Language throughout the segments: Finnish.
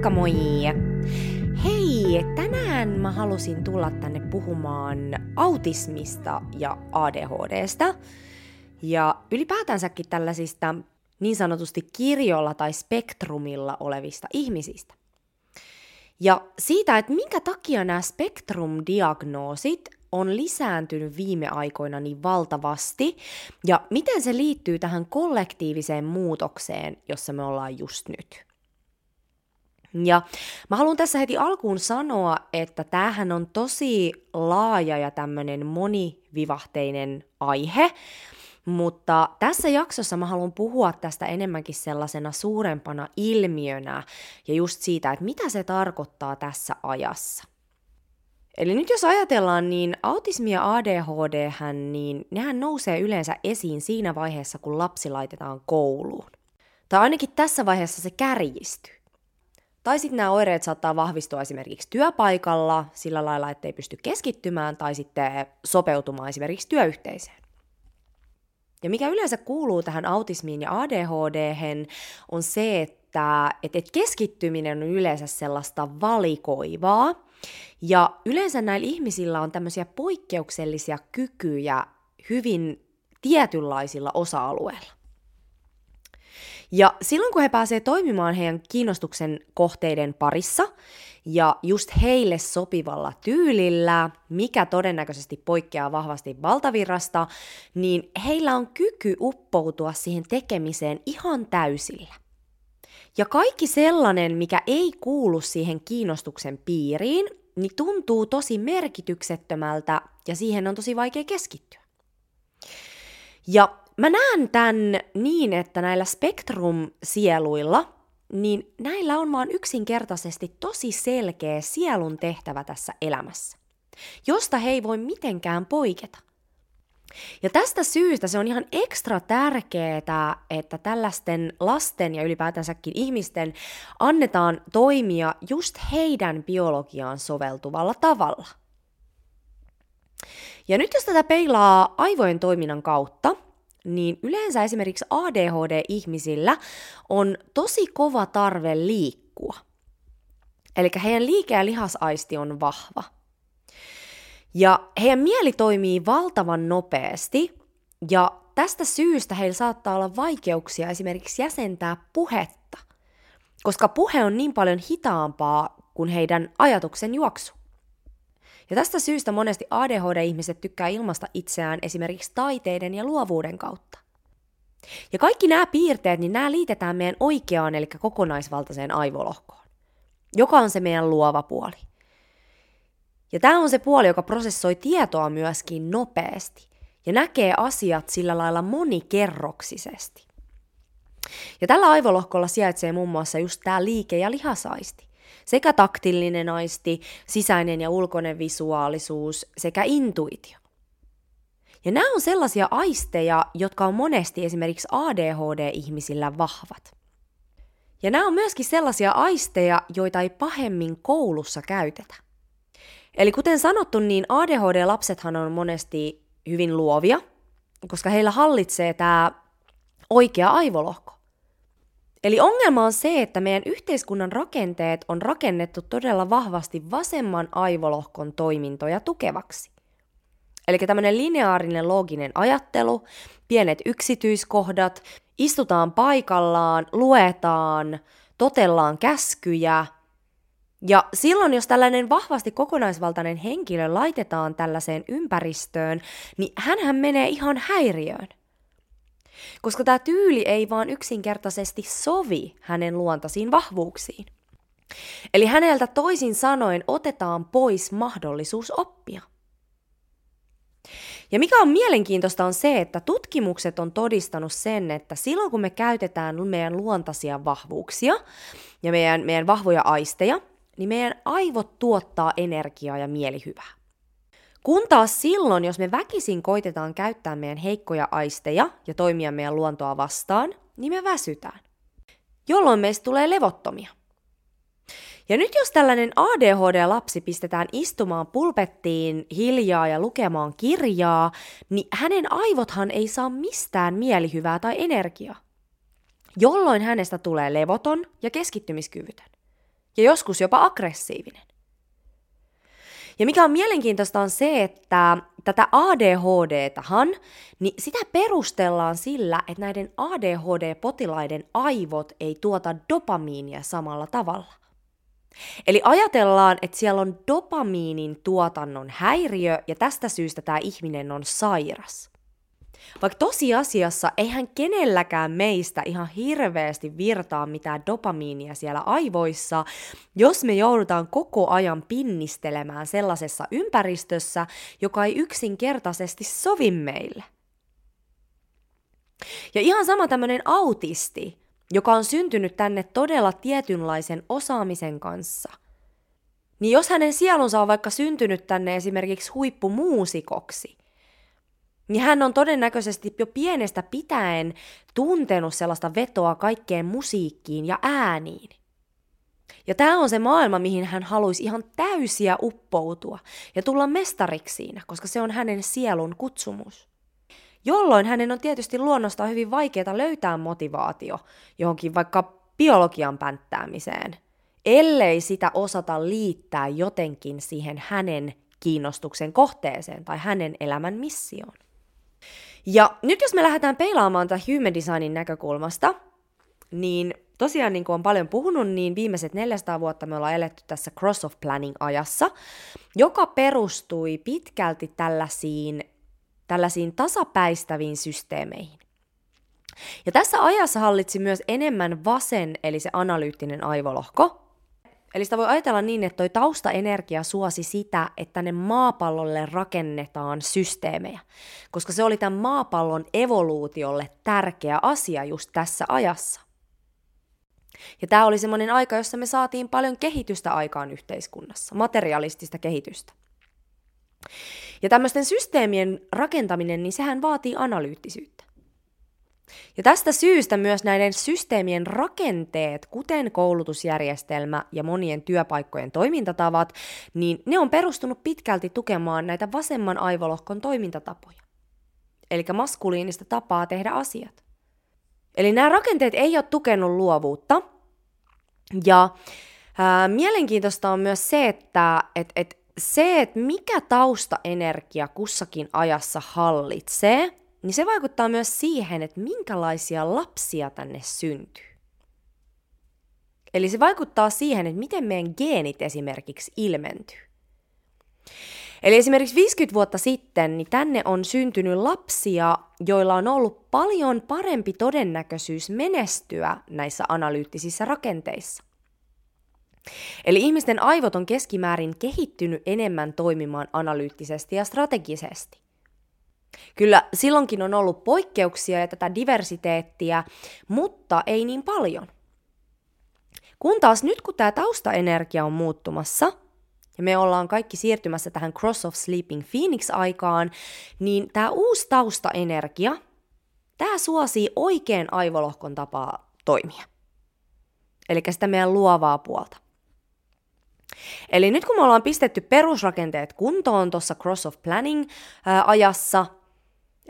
Moikka moi! Hei, tänään mä halusin tulla tänne puhumaan autismista ja ADHDsta. Ja ylipäätänsäkin tällaisista niin sanotusti kirjolla tai spektrumilla olevista ihmisistä. Ja siitä, että minkä takia nämä spektrum-diagnoosit on lisääntynyt viime aikoina niin valtavasti, ja miten se liittyy tähän kollektiiviseen muutokseen, jossa me ollaan just nyt. Ja mä haluan tässä heti alkuun sanoa, että tämähän on tosi laaja ja tämmöinen monivivahteinen aihe, mutta tässä jaksossa mä haluan puhua tästä enemmänkin sellaisena suurempana ilmiönä ja just siitä, että mitä se tarkoittaa tässä ajassa. Eli nyt jos ajatellaan, niin autismi ja ADHD, niin nehän nousee yleensä esiin siinä vaiheessa, kun lapsi laitetaan kouluun. Tai ainakin tässä vaiheessa se kärjistyy. Tai sitten nämä oireet saattaa vahvistua esimerkiksi työpaikalla sillä lailla, että ei pysty keskittymään tai sitten sopeutumaan esimerkiksi työyhteisöön. Ja mikä yleensä kuuluu tähän autismiin ja ADHD, on se, että, että keskittyminen on yleensä sellaista valikoivaa. Ja yleensä näillä ihmisillä on tämmöisiä poikkeuksellisia kykyjä hyvin tietynlaisilla osa-alueilla. Ja silloin kun he pääsevät toimimaan heidän kiinnostuksen kohteiden parissa ja just heille sopivalla tyylillä, mikä todennäköisesti poikkeaa vahvasti valtavirrasta, niin heillä on kyky uppoutua siihen tekemiseen ihan täysillä. Ja kaikki sellainen, mikä ei kuulu siihen kiinnostuksen piiriin, niin tuntuu tosi merkityksettömältä ja siihen on tosi vaikea keskittyä. Ja Mä näen tämän niin, että näillä spektrum-sieluilla, niin näillä on vaan yksinkertaisesti tosi selkeä sielun tehtävä tässä elämässä, josta he ei voi mitenkään poiketa. Ja tästä syystä se on ihan ekstra tärkeää, että tällaisten lasten ja ylipäätänsäkin ihmisten annetaan toimia just heidän biologiaan soveltuvalla tavalla. Ja nyt jos tätä peilaa aivojen toiminnan kautta, niin yleensä esimerkiksi ADHD-ihmisillä on tosi kova tarve liikkua. Eli heidän liike- ja lihasaisti on vahva. Ja heidän mieli toimii valtavan nopeasti, ja tästä syystä heillä saattaa olla vaikeuksia esimerkiksi jäsentää puhetta, koska puhe on niin paljon hitaampaa kuin heidän ajatuksen juoksu. Ja tästä syystä monesti ADHD-ihmiset tykkää ilmasta itseään esimerkiksi taiteiden ja luovuuden kautta. Ja kaikki nämä piirteet, niin nämä liitetään meidän oikeaan, eli kokonaisvaltaiseen aivolohkoon, joka on se meidän luova puoli. Ja tämä on se puoli, joka prosessoi tietoa myöskin nopeasti ja näkee asiat sillä lailla monikerroksisesti. Ja tällä aivolohkolla sijaitsee muun muassa just tämä liike- ja lihasaisti sekä taktillinen aisti, sisäinen ja ulkoinen visuaalisuus sekä intuitio. Ja nämä on sellaisia aisteja, jotka on monesti esimerkiksi ADHD-ihmisillä vahvat. Ja nämä on myöskin sellaisia aisteja, joita ei pahemmin koulussa käytetä. Eli kuten sanottu, niin ADHD-lapsethan on monesti hyvin luovia, koska heillä hallitsee tämä oikea aivolohko. Eli ongelma on se, että meidän yhteiskunnan rakenteet on rakennettu todella vahvasti vasemman aivolohkon toimintoja tukevaksi. Eli tämmöinen lineaarinen looginen ajattelu, pienet yksityiskohdat, istutaan paikallaan, luetaan, totellaan käskyjä. Ja silloin, jos tällainen vahvasti kokonaisvaltainen henkilö laitetaan tällaiseen ympäristöön, niin hän menee ihan häiriöön. Koska tämä tyyli ei vaan yksinkertaisesti sovi hänen luontaisiin vahvuuksiin. Eli häneltä toisin sanoen otetaan pois mahdollisuus oppia. Ja mikä on mielenkiintoista on se, että tutkimukset on todistanut sen, että silloin kun me käytetään meidän luontaisia vahvuuksia ja meidän, meidän vahvoja aisteja, niin meidän aivot tuottaa energiaa ja mielihyvää. Kun taas silloin, jos me väkisin koitetaan käyttää meidän heikkoja aisteja ja toimia meidän luontoa vastaan, niin me väsytään. Jolloin meistä tulee levottomia. Ja nyt jos tällainen ADHD-lapsi pistetään istumaan pulpettiin hiljaa ja lukemaan kirjaa, niin hänen aivothan ei saa mistään mielihyvää tai energiaa. Jolloin hänestä tulee levoton ja keskittymiskyvytön. ja joskus jopa aggressiivinen. Ja mikä on mielenkiintoista on se, että tätä ADHD-tahan, niin sitä perustellaan sillä, että näiden ADHD-potilaiden aivot ei tuota dopamiinia samalla tavalla. Eli ajatellaan, että siellä on dopamiinin tuotannon häiriö ja tästä syystä tämä ihminen on sairas. Vaikka tosiasiassa eihän kenelläkään meistä ihan hirveästi virtaa mitään dopamiinia siellä aivoissa, jos me joudutaan koko ajan pinnistelemään sellaisessa ympäristössä, joka ei yksinkertaisesti sovi meille. Ja ihan sama tämmöinen autisti, joka on syntynyt tänne todella tietynlaisen osaamisen kanssa. Niin jos hänen sielunsa on vaikka syntynyt tänne esimerkiksi huippumuusikoksi, niin hän on todennäköisesti jo pienestä pitäen tuntenut sellaista vetoa kaikkeen musiikkiin ja ääniin. Ja tämä on se maailma, mihin hän haluaisi ihan täysiä uppoutua ja tulla mestariksi siinä, koska se on hänen sielun kutsumus. Jolloin hänen on tietysti luonnostaan hyvin vaikeaa löytää motivaatio johonkin vaikka biologian pänttäämiseen, ellei sitä osata liittää jotenkin siihen hänen kiinnostuksen kohteeseen tai hänen elämän missioon. Ja nyt jos me lähdetään peilaamaan tätä human designin näkökulmasta, niin tosiaan niin kuin on paljon puhunut, niin viimeiset 400 vuotta me ollaan eletty tässä cross of planning ajassa, joka perustui pitkälti tällaisiin, tällaisiin tasapäistäviin systeemeihin. Ja tässä ajassa hallitsi myös enemmän vasen, eli se analyyttinen aivolohko, Eli sitä voi ajatella niin, että toi taustaenergia suosi sitä, että tänne maapallolle rakennetaan systeemejä, koska se oli tämän maapallon evoluutiolle tärkeä asia just tässä ajassa. Ja tämä oli semmoinen aika, jossa me saatiin paljon kehitystä aikaan yhteiskunnassa, materialistista kehitystä. Ja tämmöisten systeemien rakentaminen, niin sehän vaatii analyyttisyyttä. Ja tästä syystä myös näiden systeemien rakenteet, kuten koulutusjärjestelmä ja monien työpaikkojen toimintatavat, niin ne on perustunut pitkälti tukemaan näitä vasemman aivolohkon toimintatapoja. Eli maskuliinista tapaa tehdä asiat. Eli nämä rakenteet ei ole tukenut luovuutta. Ja ää, mielenkiintoista on myös se, että et, et, se, että mikä taustaenergia kussakin ajassa hallitsee, niin se vaikuttaa myös siihen, että minkälaisia lapsia tänne syntyy. Eli se vaikuttaa siihen, että miten meidän geenit esimerkiksi ilmentyy. Eli esimerkiksi 50 vuotta sitten niin tänne on syntynyt lapsia, joilla on ollut paljon parempi todennäköisyys menestyä näissä analyyttisissä rakenteissa. Eli ihmisten aivot on keskimäärin kehittynyt enemmän toimimaan analyyttisesti ja strategisesti. Kyllä silloinkin on ollut poikkeuksia ja tätä diversiteettiä, mutta ei niin paljon. Kun taas nyt kun tämä taustaenergia on muuttumassa, ja me ollaan kaikki siirtymässä tähän Cross of Sleeping Phoenix-aikaan, niin tämä uusi taustaenergia, tämä suosii oikein aivolohkon tapaa toimia. Eli sitä meidän luovaa puolta. Eli nyt kun me ollaan pistetty perusrakenteet kuntoon tuossa Cross of Planning-ajassa,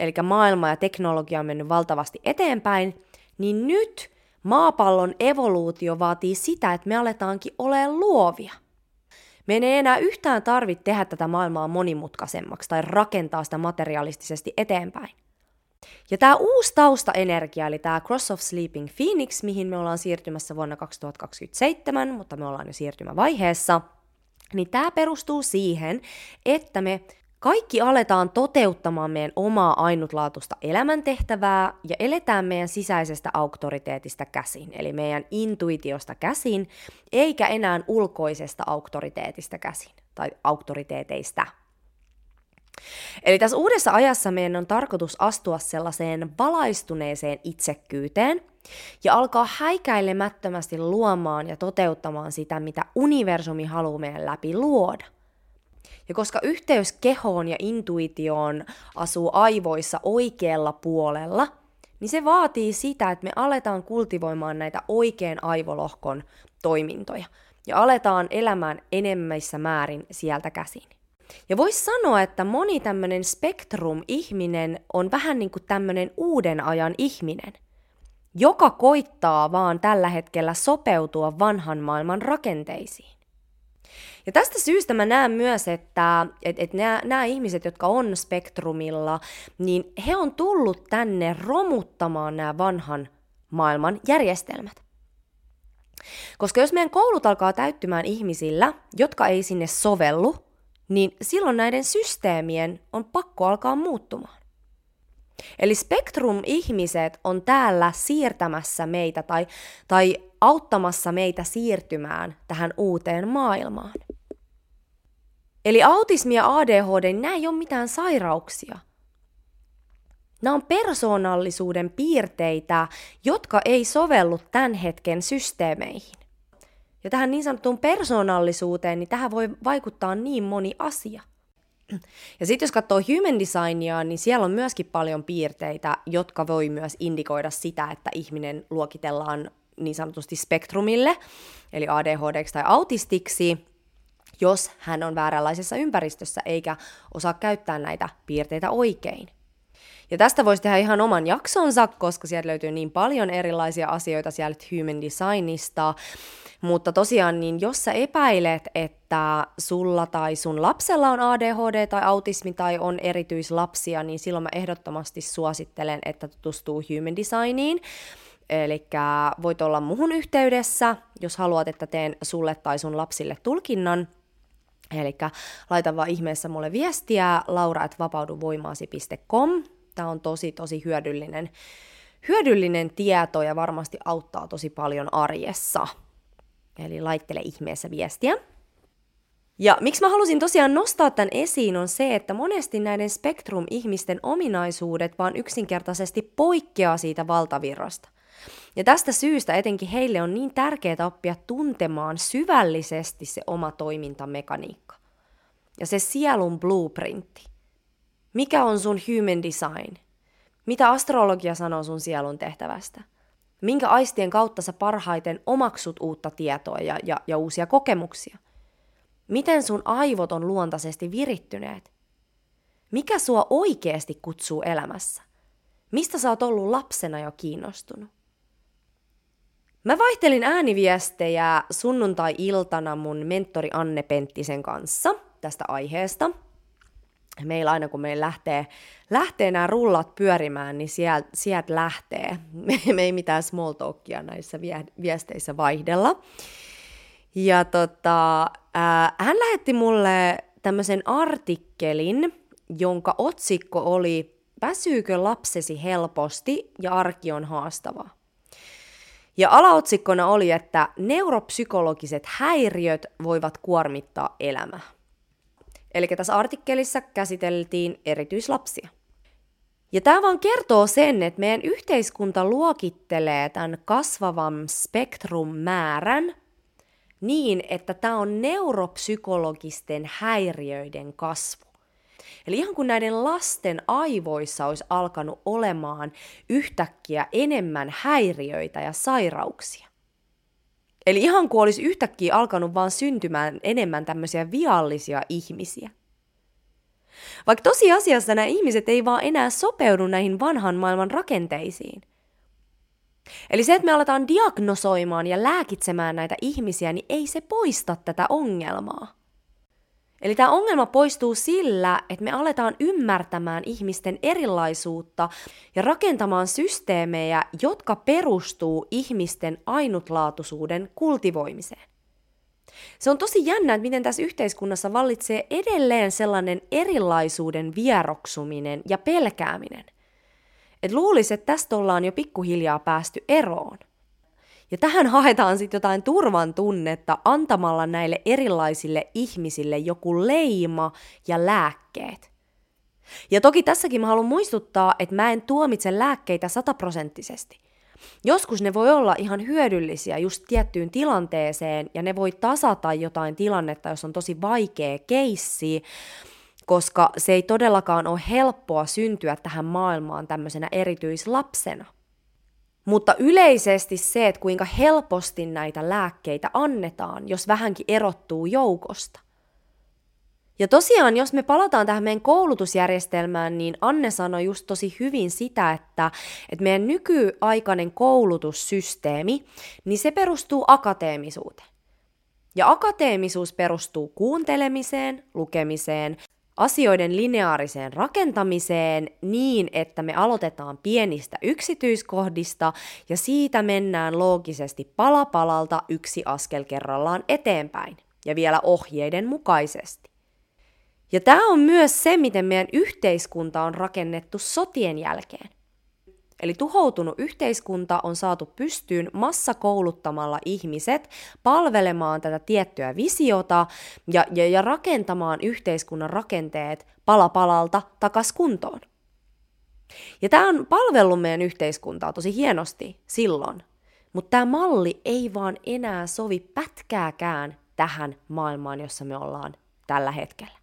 eli maailma ja teknologia on mennyt valtavasti eteenpäin, niin nyt maapallon evoluutio vaatii sitä, että me aletaankin olemaan luovia. Me ei enää yhtään tarvitse tehdä tätä maailmaa monimutkaisemmaksi tai rakentaa sitä materialistisesti eteenpäin. Ja tämä uusi taustaenergia, eli tämä Cross of Sleeping Phoenix, mihin me ollaan siirtymässä vuonna 2027, mutta me ollaan jo siirtymävaiheessa, niin tämä perustuu siihen, että me kaikki aletaan toteuttamaan meidän omaa ainutlaatuista elämäntehtävää ja eletään meidän sisäisestä auktoriteetista käsin, eli meidän intuitiosta käsin, eikä enää ulkoisesta auktoriteetista käsin tai auktoriteeteista. Eli tässä uudessa ajassa meidän on tarkoitus astua sellaiseen valaistuneeseen itsekkyyteen ja alkaa häikäilemättömästi luomaan ja toteuttamaan sitä, mitä universumi haluaa meidän läpi luoda – ja koska yhteys kehoon ja intuitioon asuu aivoissa oikealla puolella, niin se vaatii sitä, että me aletaan kultivoimaan näitä oikean aivolohkon toimintoja ja aletaan elämään enemmissä määrin sieltä käsin. Ja voisi sanoa, että moni tämmöinen spektrum-ihminen on vähän niin kuin tämmöinen uuden ajan ihminen. joka koittaa vaan tällä hetkellä sopeutua vanhan maailman rakenteisiin. Ja tästä syystä mä näen myös, että et, et nämä, ihmiset, jotka on spektrumilla, niin he on tullut tänne romuttamaan nämä vanhan maailman järjestelmät. Koska jos meidän koulut alkaa täyttymään ihmisillä, jotka ei sinne sovellu, niin silloin näiden systeemien on pakko alkaa muuttumaan. Eli spektrum-ihmiset on täällä siirtämässä meitä tai, tai auttamassa meitä siirtymään tähän uuteen maailmaan. Eli autismi ja ADHD, nämä ei ole mitään sairauksia. Nämä on persoonallisuuden piirteitä, jotka ei sovellu tämän hetken systeemeihin. Ja tähän niin sanottuun persoonallisuuteen, niin tähän voi vaikuttaa niin moni asia. Ja sitten jos katsoo human designia, niin siellä on myöskin paljon piirteitä, jotka voi myös indikoida sitä, että ihminen luokitellaan niin sanotusti spektrumille, eli ADHD tai autistiksi, jos hän on vääränlaisessa ympäristössä eikä osaa käyttää näitä piirteitä oikein. Ja tästä voisi tehdä ihan oman jaksonsa, koska sieltä löytyy niin paljon erilaisia asioita sieltä human designista. Mutta tosiaan, niin jos sä epäilet, että sulla tai sun lapsella on ADHD tai autismi tai on erityislapsia, niin silloin mä ehdottomasti suosittelen, että tutustuu human designiin. Eli voit olla muhun yhteydessä, jos haluat, että teen sulle tai sun lapsille tulkinnan. Eli laita vaan ihmeessä mulle viestiä laura.vapauduvoimaasi.com. Tämä on tosi, tosi hyödyllinen, hyödyllinen tieto ja varmasti auttaa tosi paljon arjessa. Eli laittele ihmeessä viestiä. Ja miksi mä halusin tosiaan nostaa tämän esiin on se, että monesti näiden spektrum-ihmisten ominaisuudet vaan yksinkertaisesti poikkeaa siitä valtavirrasta. Ja tästä syystä etenkin heille on niin tärkeää oppia tuntemaan syvällisesti se oma toimintamekaniikka. Ja se sielun blueprintti. Mikä on sun human design? Mitä astrologia sanoo sun sielun tehtävästä? Minkä aistien kautta sä parhaiten omaksut uutta tietoa ja, ja, ja uusia kokemuksia? Miten sun aivot on luontaisesti virittyneet? Mikä sua oikeasti kutsuu elämässä? Mistä sä oot ollut lapsena jo kiinnostunut? Mä vaihtelin ääniviestejä sunnuntai-iltana mun mentori Anne Penttisen kanssa tästä aiheesta – meillä aina kun meillä lähtee, lähtee nämä rullat pyörimään, niin sieltä sielt lähtee. Me, me ei mitään small talkia näissä vie, viesteissä vaihdella. Ja tota, ää, hän lähetti mulle tämmöisen artikkelin, jonka otsikko oli Väsyykö lapsesi helposti ja arki on haastavaa? Ja alaotsikkona oli, että neuropsykologiset häiriöt voivat kuormittaa elämää. Eli tässä artikkelissa käsiteltiin erityislapsia. Ja tämä vaan kertoo sen, että meidän yhteiskunta luokittelee tämän kasvavan spektrum määrän niin, että tämä on neuropsykologisten häiriöiden kasvu. Eli ihan kun näiden lasten aivoissa olisi alkanut olemaan yhtäkkiä enemmän häiriöitä ja sairauksia. Eli ihan kuin olisi yhtäkkiä alkanut vaan syntymään enemmän tämmöisiä viallisia ihmisiä. Vaikka tosiasiassa nämä ihmiset ei vaan enää sopeudu näihin vanhan maailman rakenteisiin. Eli se, että me aletaan diagnosoimaan ja lääkitsemään näitä ihmisiä, niin ei se poista tätä ongelmaa. Eli tämä ongelma poistuu sillä, että me aletaan ymmärtämään ihmisten erilaisuutta ja rakentamaan systeemejä, jotka perustuu ihmisten ainutlaatuisuuden kultivoimiseen. Se on tosi jännä, että miten tässä yhteiskunnassa vallitsee edelleen sellainen erilaisuuden vieroksuminen ja pelkääminen. Et luulisi, että tästä ollaan jo pikkuhiljaa päästy eroon. Ja tähän haetaan sitten jotain turvan tunnetta antamalla näille erilaisille ihmisille joku leima ja lääkkeet. Ja toki tässäkin mä haluan muistuttaa, että mä en tuomitse lääkkeitä sataprosenttisesti. Joskus ne voi olla ihan hyödyllisiä just tiettyyn tilanteeseen ja ne voi tasata jotain tilannetta, jos on tosi vaikea keissi, koska se ei todellakaan ole helppoa syntyä tähän maailmaan tämmöisenä erityislapsena – mutta yleisesti se, että kuinka helposti näitä lääkkeitä annetaan, jos vähänkin erottuu joukosta. Ja tosiaan, jos me palataan tähän meidän koulutusjärjestelmään, niin Anne sanoi just tosi hyvin sitä, että, että meidän nykyaikainen koulutussysteemi, niin se perustuu akateemisuuteen. Ja akateemisuus perustuu kuuntelemiseen, lukemiseen, asioiden lineaariseen rakentamiseen niin, että me aloitetaan pienistä yksityiskohdista ja siitä mennään loogisesti pala palalta yksi askel kerrallaan eteenpäin ja vielä ohjeiden mukaisesti. Ja tämä on myös se, miten meidän yhteiskunta on rakennettu sotien jälkeen. Eli tuhoutunut yhteiskunta on saatu pystyyn massakouluttamalla ihmiset palvelemaan tätä tiettyä visiota ja, ja, ja rakentamaan yhteiskunnan rakenteet pala palalta takas kuntoon. Ja tämä on palvellut meidän yhteiskuntaa tosi hienosti silloin, mutta tämä malli ei vaan enää sovi pätkääkään tähän maailmaan, jossa me ollaan tällä hetkellä.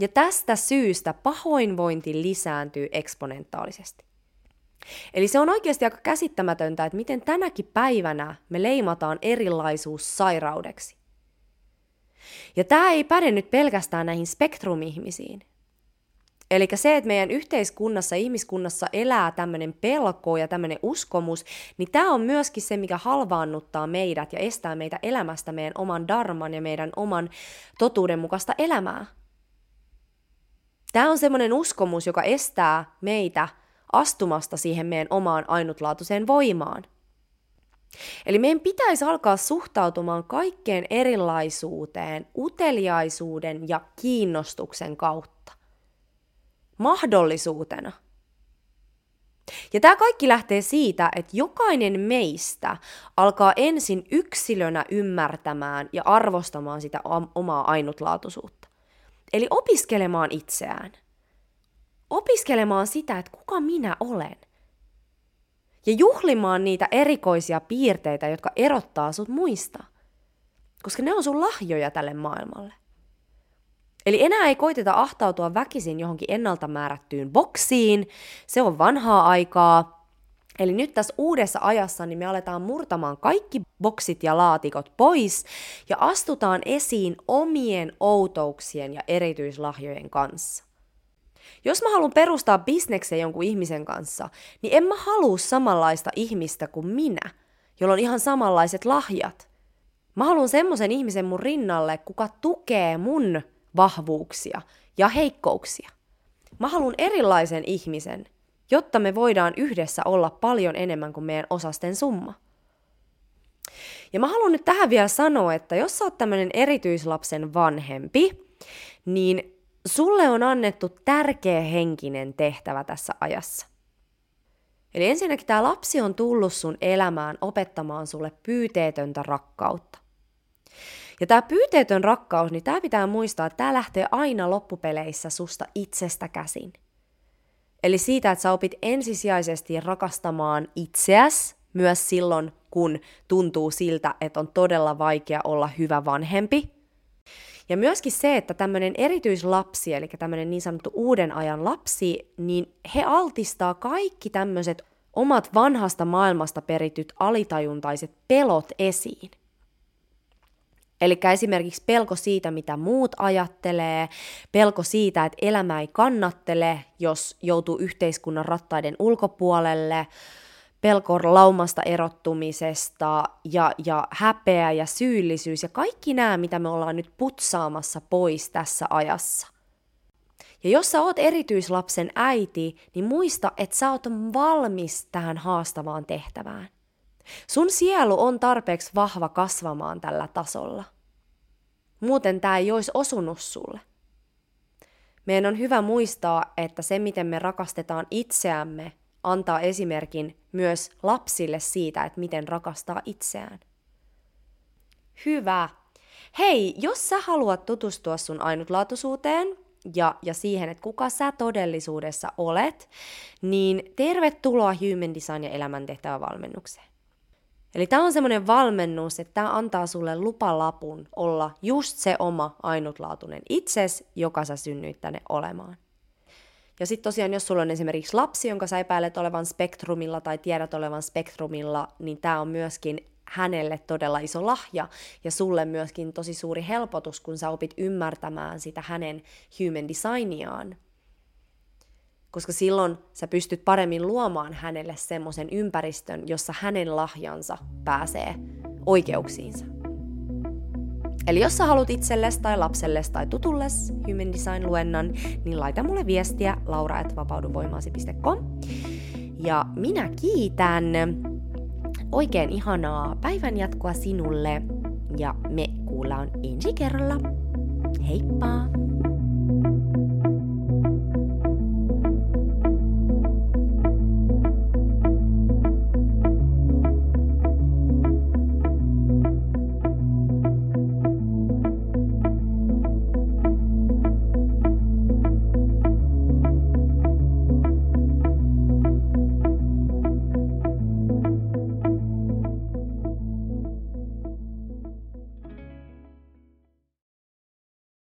Ja tästä syystä pahoinvointi lisääntyy eksponentaalisesti. Eli se on oikeasti aika käsittämätöntä, että miten tänäkin päivänä me leimataan erilaisuus sairaudeksi. Ja tämä ei päde nyt pelkästään näihin spektrumihmisiin. Eli se, että meidän yhteiskunnassa, ihmiskunnassa elää tämmöinen pelko ja tämmöinen uskomus, niin tämä on myöskin se, mikä halvaannuttaa meidät ja estää meitä elämästä meidän oman darman ja meidän oman totuuden mukaista elämää. Tämä on semmoinen uskomus, joka estää meitä astumasta siihen meidän omaan ainutlaatuiseen voimaan. Eli meidän pitäisi alkaa suhtautumaan kaikkeen erilaisuuteen uteliaisuuden ja kiinnostuksen kautta. Mahdollisuutena. Ja tämä kaikki lähtee siitä, että jokainen meistä alkaa ensin yksilönä ymmärtämään ja arvostamaan sitä omaa ainutlaatuisuutta. Eli opiskelemaan itseään opiskelemaan sitä, että kuka minä olen. Ja juhlimaan niitä erikoisia piirteitä, jotka erottaa sut muista. Koska ne on sun lahjoja tälle maailmalle. Eli enää ei koiteta ahtautua väkisin johonkin ennalta määrättyyn boksiin, se on vanhaa aikaa. Eli nyt tässä uudessa ajassa niin me aletaan murtamaan kaikki boksit ja laatikot pois ja astutaan esiin omien outouksien ja erityislahjojen kanssa. Jos mä haluan perustaa bisneksen jonkun ihmisen kanssa, niin en mä halua samanlaista ihmistä kuin minä, jolla on ihan samanlaiset lahjat. Mä haluan semmoisen ihmisen mun rinnalle, kuka tukee mun vahvuuksia ja heikkouksia. Mä haluan erilaisen ihmisen, jotta me voidaan yhdessä olla paljon enemmän kuin meidän osasten summa. Ja mä haluan nyt tähän vielä sanoa, että jos sä oot tämmöinen erityislapsen vanhempi, niin sulle on annettu tärkeä henkinen tehtävä tässä ajassa. Eli ensinnäkin tämä lapsi on tullut sun elämään opettamaan sulle pyyteetöntä rakkautta. Ja tämä pyyteetön rakkaus, niin tämä pitää muistaa, että tämä lähtee aina loppupeleissä susta itsestä käsin. Eli siitä, että sä opit ensisijaisesti rakastamaan itseäs myös silloin, kun tuntuu siltä, että on todella vaikea olla hyvä vanhempi – ja myöskin se, että tämmöinen erityislapsi, eli tämmöinen niin sanottu uuden ajan lapsi, niin he altistaa kaikki tämmöiset omat vanhasta maailmasta perityt alitajuntaiset pelot esiin. Eli esimerkiksi pelko siitä, mitä muut ajattelee, pelko siitä, että elämä ei kannattele, jos joutuu yhteiskunnan rattaiden ulkopuolelle, pelko laumasta erottumisesta ja, ja häpeä ja syyllisyys ja kaikki nämä, mitä me ollaan nyt putsaamassa pois tässä ajassa. Ja jos sä oot erityislapsen äiti, niin muista, että sä oot valmis tähän haastavaan tehtävään. Sun sielu on tarpeeksi vahva kasvamaan tällä tasolla. Muuten tämä ei olisi osunut sulle. Meidän on hyvä muistaa, että se miten me rakastetaan itseämme antaa esimerkin myös lapsille siitä, että miten rakastaa itseään. Hyvä. Hei, jos sä haluat tutustua sun ainutlaatuisuuteen ja, ja siihen, että kuka sä todellisuudessa olet, niin tervetuloa Human Design ja elämäntehtävävalmennukseen. Eli tämä on semmoinen valmennus, että tämä antaa sulle lupalapun olla just se oma ainutlaatuinen itses, joka sä synnyit tänne olemaan. Ja sitten tosiaan, jos sulla on esimerkiksi lapsi, jonka sä epäilet olevan spektrumilla tai tiedät olevan spektrumilla, niin tämä on myöskin hänelle todella iso lahja ja sulle myöskin tosi suuri helpotus, kun sä opit ymmärtämään sitä hänen human designiaan. Koska silloin sä pystyt paremmin luomaan hänelle semmoisen ympäristön, jossa hänen lahjansa pääsee oikeuksiinsa. Eli jos sä haluat itsellesi tai lapselles tai tutulles Human Design-luennan, niin laita mulle viestiä laura.vapauduvoimaasi.com. Ja minä kiitän oikein ihanaa päivän jatkoa sinulle ja me kuullaan ensi kerralla. Heippa!